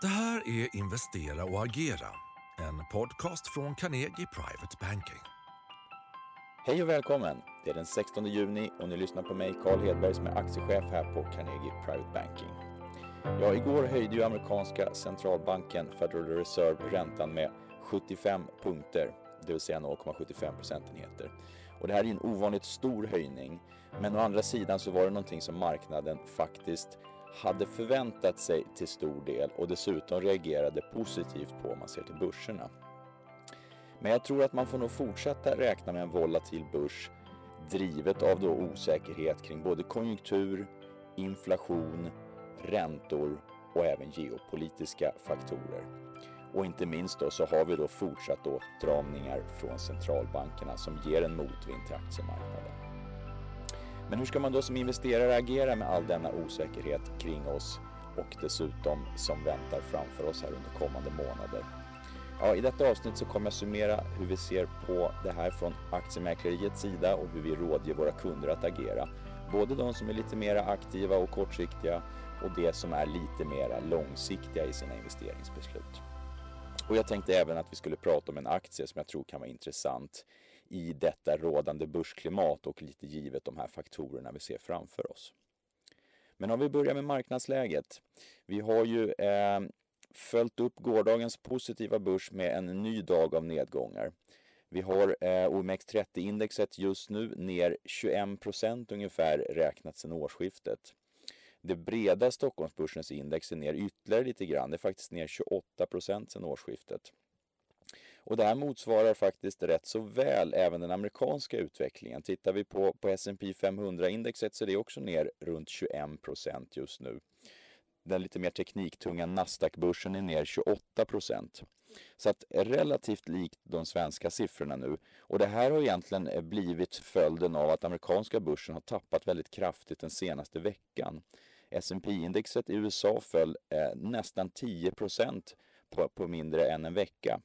Det här är Investera och agera, en podcast från Carnegie Private Banking. Hej och välkommen! Det är den 16 juni och ni lyssnar på mig, Carl Hedberg, som är aktiechef här på Carnegie Private Banking. Ja, igår höjde ju amerikanska centralbanken Federal Reserve räntan med 75 punkter, det vill säga 0,75 procentenheter. Och det här är en ovanligt stor höjning, men å andra sidan så var det någonting som marknaden faktiskt hade förväntat sig till stor del och dessutom reagerade positivt på om man ser till börserna. Men jag tror att man får nog fortsätta räkna med en volatil börs drivet av då osäkerhet kring både konjunktur, inflation, räntor och även geopolitiska faktorer. Och inte minst då så har vi då fortsatt åtstramningar från centralbankerna som ger en motvind till aktiemarknaden. Men hur ska man då som investerare agera med all denna osäkerhet kring oss och dessutom som väntar framför oss här under kommande månader? Ja, I detta avsnitt så kommer jag summera hur vi ser på det här från aktiemäkleriets sida och hur vi rådger våra kunder att agera. Både de som är lite mer aktiva och kortsiktiga och de som är lite mer långsiktiga i sina investeringsbeslut. Och jag tänkte även att vi skulle prata om en aktie som jag tror kan vara intressant i detta rådande börsklimat och lite givet de här faktorerna vi ser framför oss. Men om vi börjar med marknadsläget. Vi har ju eh, följt upp gårdagens positiva börs med en ny dag av nedgångar. Vi har eh, OMX30-indexet just nu ner 21 procent ungefär räknat sedan årsskiftet. Det breda Stockholmsbörsens index är ner ytterligare lite grann. Det är faktiskt ner 28 procent sedan årsskiftet. Och det här motsvarar faktiskt rätt så väl även den amerikanska utvecklingen. Tittar vi på, på S&P 500-indexet så är det också ner runt 21 procent just nu. Den lite mer tekniktunga Nasdaq-börsen är ner 28 procent. Så att relativt likt de svenska siffrorna nu. Och det här har egentligen eh, blivit följden av att amerikanska börsen har tappat väldigt kraftigt den senaste veckan. S&P indexet i USA föll eh, nästan 10 procent på, på mindre än en vecka.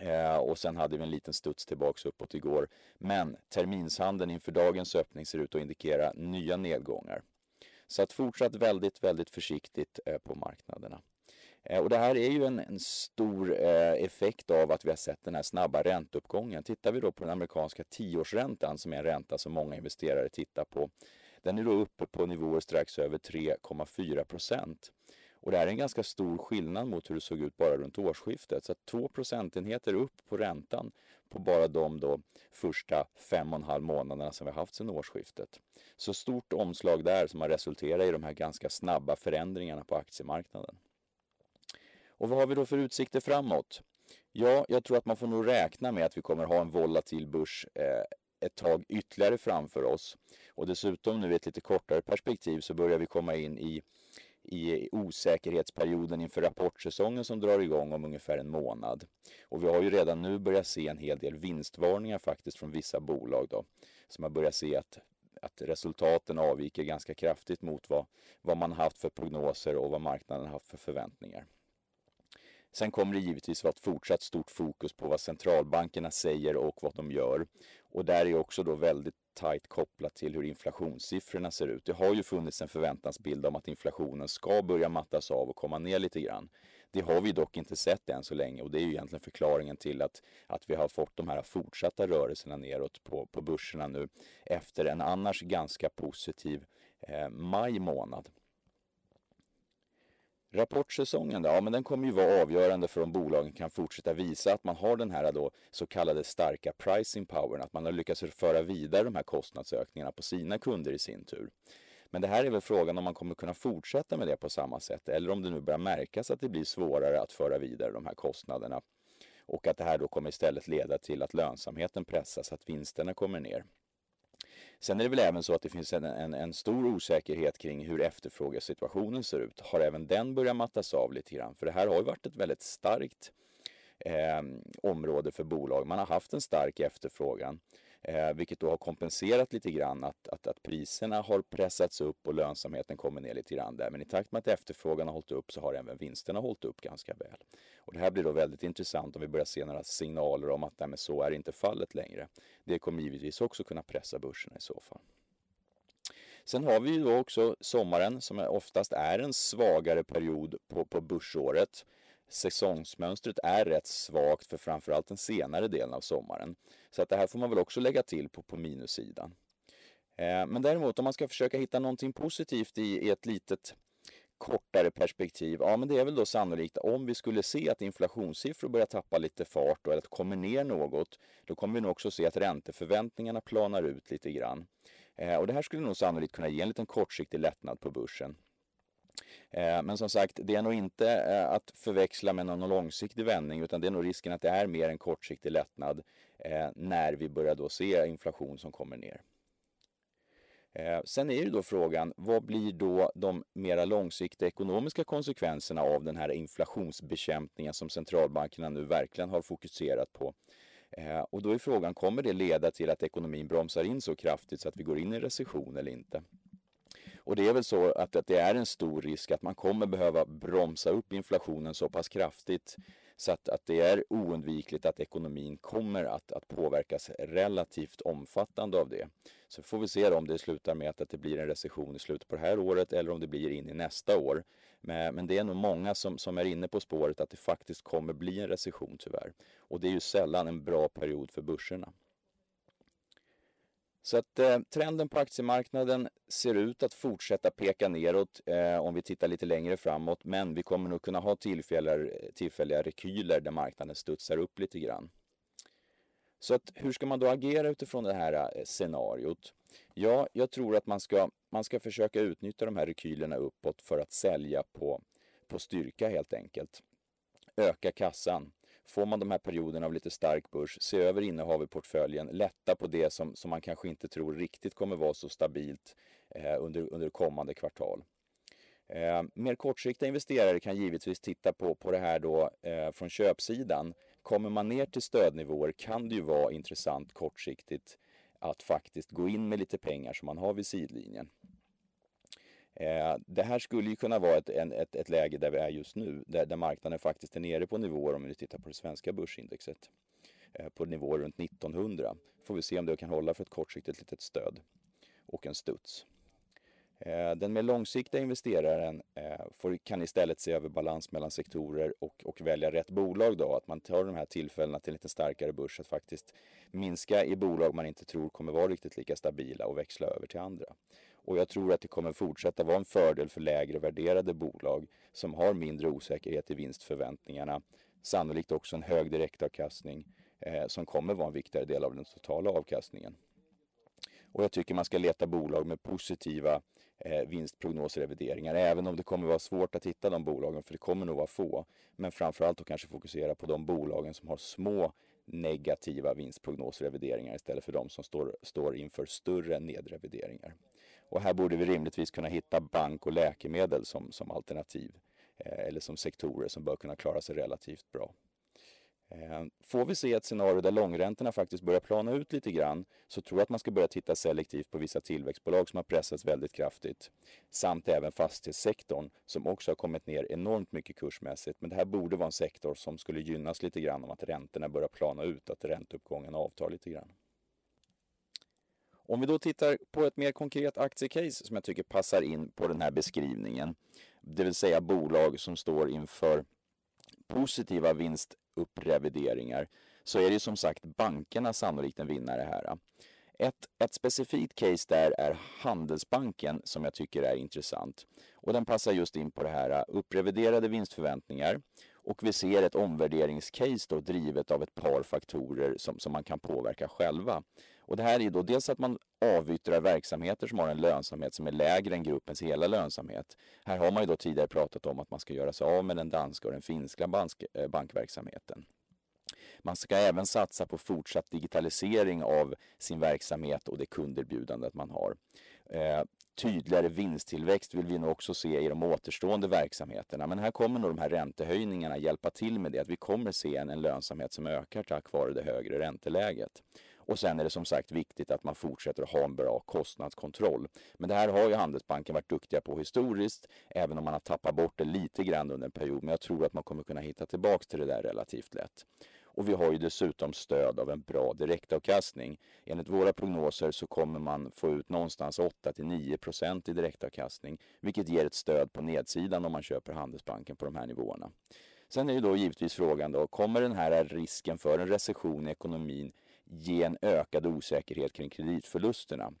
Eh, och sen hade vi en liten studs tillbaks uppåt igår. Men terminshandeln inför dagens öppning ser ut att indikera nya nedgångar. Så att fortsatt väldigt, väldigt försiktigt eh, på marknaderna. Eh, och det här är ju en, en stor eh, effekt av att vi har sett den här snabba ränteuppgången. Tittar vi då på den amerikanska tioårsräntan som är en ränta som många investerare tittar på. Den är då uppe på nivåer strax över 3,4 procent. Och det här är en ganska stor skillnad mot hur det såg ut bara runt årsskiftet. Så att 2 procentenheter upp på räntan på bara de då första fem och en halv månaderna som vi haft sedan årsskiftet. Så stort omslag där som har resulterat i de här ganska snabba förändringarna på aktiemarknaden. Och vad har vi då för utsikter framåt? Ja, jag tror att man får nog räkna med att vi kommer ha en volatil börs eh, ett tag ytterligare framför oss. Och dessutom nu i ett lite kortare perspektiv så börjar vi komma in i i osäkerhetsperioden inför rapportsäsongen som drar igång om ungefär en månad. Och vi har ju redan nu börjat se en hel del vinstvarningar faktiskt från vissa bolag då, som har börjat se att att resultaten avviker ganska kraftigt mot vad, vad man haft för prognoser och vad marknaden haft för förväntningar. Sen kommer det givetvis vara ett fortsatt stort fokus på vad centralbankerna säger och vad de gör. Och där är också då väldigt tajt kopplat till hur inflationssiffrorna ser ut. Det har ju funnits en förväntansbild om att inflationen ska börja mattas av och komma ner lite grann. Det har vi dock inte sett än så länge och det är ju egentligen förklaringen till att, att vi har fått de här fortsatta rörelserna neråt på, på börserna nu efter en annars ganska positiv eh, maj månad. Rapportsäsongen då, ja, men den kommer ju vara avgörande för om bolagen kan fortsätta visa att man har den här då så kallade starka pricing powern, att man har lyckats föra vidare de här kostnadsökningarna på sina kunder i sin tur. Men det här är väl frågan om man kommer kunna fortsätta med det på samma sätt eller om det nu börjar märkas att det blir svårare att föra vidare de här kostnaderna och att det här då kommer istället leda till att lönsamheten pressas, att vinsterna kommer ner. Sen är det väl även så att det finns en, en, en, stor osäkerhet kring hur efterfrågesituationen ser ut. Har även den börjat mattas av lite grann? För det här har ju varit ett väldigt starkt eh, område för bolag. Man har haft en stark efterfrågan, eh, vilket då har kompenserat lite grann att, att, att priserna har pressats upp och lönsamheten kommer ner lite grann där. Men i takt med att efterfrågan har hållit upp så har även vinsterna hållit upp ganska väl. Och det här blir då väldigt intressant om vi börjar se några signaler om att nej, så är inte fallet längre. Det kommer givetvis också kunna pressa börserna i så fall. Sen har vi ju då också sommaren som oftast är en svagare period på, på börsåret. Säsongsmönstret är rätt svagt för framförallt den senare delen av sommaren. Så att det här får man väl också lägga till på, på minussidan. Eh, men däremot om man ska försöka hitta någonting positivt i, i ett litet kortare perspektiv, ja men det är väl då sannolikt om vi skulle se att inflationssiffror börjar tappa lite fart och att kommer ner något, då kommer vi nog också se att ränteförväntningarna planar ut lite grann. Eh, och det här skulle nog sannolikt kunna ge en liten kortsiktig lättnad på börsen. Eh, men som sagt, det är nog inte eh, att förväxla med någon långsiktig vändning utan det är nog risken att det är mer en kortsiktig lättnad eh, när vi börjar då se inflation som kommer ner. Sen är ju då frågan, vad blir då de mera långsiktiga ekonomiska konsekvenserna av den här inflationsbekämpningen som centralbankerna nu verkligen har fokuserat på? Och då är frågan, kommer det leda till att ekonomin bromsar in så kraftigt så att vi går in i recession eller inte? Och det är väl så att, att det är en stor risk att man kommer behöva bromsa upp inflationen så pass kraftigt så att, att det är oundvikligt att ekonomin kommer att, att påverkas relativt omfattande av det. Så får vi se om det slutar med att, att det blir en recession i slutet på det här året eller om det blir in i nästa år. Men, men det är nog många som, som är inne på spåret att det faktiskt kommer bli en recession tyvärr. Och det är ju sällan en bra period för börserna. Så att eh, trenden på aktiemarknaden ser ut att fortsätta peka neråt eh, om vi tittar lite längre framåt. Men vi kommer nog kunna ha tillfälliga, tillfälliga rekyler där marknaden studsar upp lite grann. Så att hur ska man då agera utifrån det här eh, scenariot? Ja, jag tror att man ska, man ska försöka utnyttja de här rekylerna uppåt för att sälja på, på styrka helt enkelt. Öka kassan. Får man de här perioderna av lite stark börs, se över innehav i portföljen, lätta på det som, som man kanske inte tror riktigt kommer vara så stabilt eh, under, under kommande kvartal. Eh, mer kortsiktiga investerare kan givetvis titta på, på det här då eh, från köpsidan. Kommer man ner till stödnivåer kan det ju vara intressant kortsiktigt att faktiskt gå in med lite pengar som man har vid sidlinjen. Eh, det här skulle ju kunna vara ett, ett, ett läge där vi är just nu, där, där marknaden faktiskt är nere på nivåer, om vi tittar på det svenska börsindexet, eh, på nivåer runt 1900. Får vi se om det kan hålla för ett kortsiktigt litet stöd och en studs. Eh, den mer långsiktiga investeraren eh, får, kan istället se över balans mellan sektorer och, och välja rätt bolag då. Att man tar de här tillfällena till en lite starkare börs att faktiskt minska i bolag man inte tror kommer vara riktigt lika stabila och växla över till andra. Och jag tror att det kommer fortsätta vara en fördel för lägre värderade bolag som har mindre osäkerhet i vinstförväntningarna. Sannolikt också en hög direktavkastning eh, som kommer vara en viktigare del av den totala avkastningen. Och jag tycker man ska leta bolag med positiva eh, vinstprognosrevideringar, även om det kommer vara svårt att hitta de bolagen, för det kommer nog vara få. Men framförallt att kanske fokusera på de bolagen som har små negativa vinstprognosrevideringar istället för de som står, står inför större nedrevideringar. Och här borde vi rimligtvis kunna hitta bank och läkemedel som, som alternativ eh, eller som sektorer som bör kunna klara sig relativt bra. Eh, får vi se ett scenario där långräntorna faktiskt börjar plana ut lite grann så tror jag att man ska börja titta selektivt på vissa tillväxtbolag som har pressats väldigt kraftigt. Samt även fastighetssektorn som också har kommit ner enormt mycket kursmässigt. Men det här borde vara en sektor som skulle gynnas lite grann om att räntorna börjar plana ut, att ränteuppgången avtar lite grann. Om vi då tittar på ett mer konkret aktiecase som jag tycker passar in på den här beskrivningen, det vill säga bolag som står inför positiva vinstupprevideringar, så är det som sagt bankerna sannolikt en vinnare här. Ett, ett specifikt case där är Handelsbanken som jag tycker är intressant. Och den passar just in på det här äh, uppreviderade vinstförväntningar. Och vi ser ett omvärderingscase då drivet av ett par faktorer som, som man kan påverka själva. Och det här är då dels att man avyttrar verksamheter som har en lönsamhet som är lägre än gruppens hela lönsamhet. Här har man ju då tidigare pratat om att man ska göra sig av med den danska och den finska bank eh, bankverksamheten. Man ska även satsa på fortsatt digitalisering av sin verksamhet och det kunderbjudandet man har. Eh, tydligare vinsttillväxt vill vi nog också se i de återstående verksamheterna. Men här kommer nog de här räntehöjningarna hjälpa till med det. Att vi kommer se en, en lönsamhet som ökar tack vare det högre ränteläget. Och sen är det som sagt viktigt att man fortsätter att ha en bra kostnadskontroll. Men det här har ju Handelsbanken varit duktiga på historiskt, även om man har tappat bort det lite grann under en period. Men jag tror att man kommer kunna hitta tillbaks till det där relativt lätt. och vi har ju dessutom stöd av en bra direktavkastning. Enligt våra prognoser så kommer man få ut någonstans 8 9% i direktavkastning, vilket ger ett stöd på nedsidan om man köper Handelsbanken på de här nivåerna. Sen är ju då givetvis frågan då, kommer den här risken för en recession i ekonomin ge en ökad osäkerhet kring kreditförlusterna?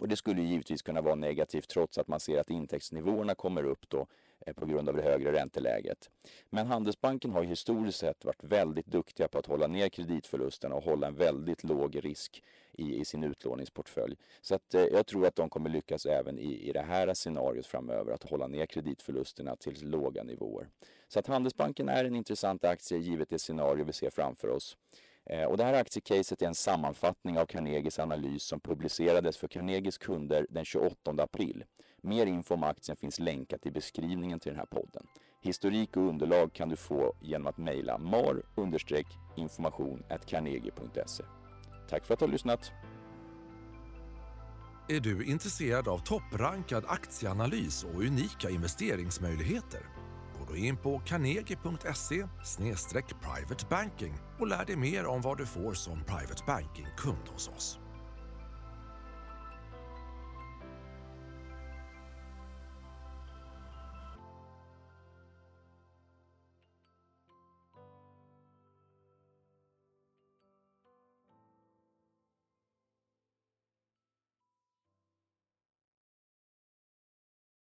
Och det skulle givetvis kunna vara negativt trots att man ser att intäktsnivåerna kommer upp då eh, på grund av det högre ränteläget. Men Handelsbanken har historiskt sett varit väldigt duktiga på att hålla ner kreditförlusterna och hålla en väldigt låg risk i, i sin utlåningsportfölj. Så att, eh, jag tror att de kommer lyckas även i, i det här scenariot framöver att hålla ner kreditförlusterna till låga nivåer. Så att Handelsbanken är en intressant aktie givet det scenario vi ser framför oss. Eh, och det här aktiecaset är en sammanfattning av Carnegies analys som publicerades för Carnegies kunder den 28 april. Mer info om aktien finns länkat i beskrivningen till den här podden. Historik och underlag kan du få genom att mejla mar-information@carnegie.se. Tack för att du har lyssnat! Är du intresserad av topprankad aktieanalys och unika investeringsmöjligheter? Gå in på carnegie.se privatebanking och lär dig mer om vad du får som private banking-kund hos oss.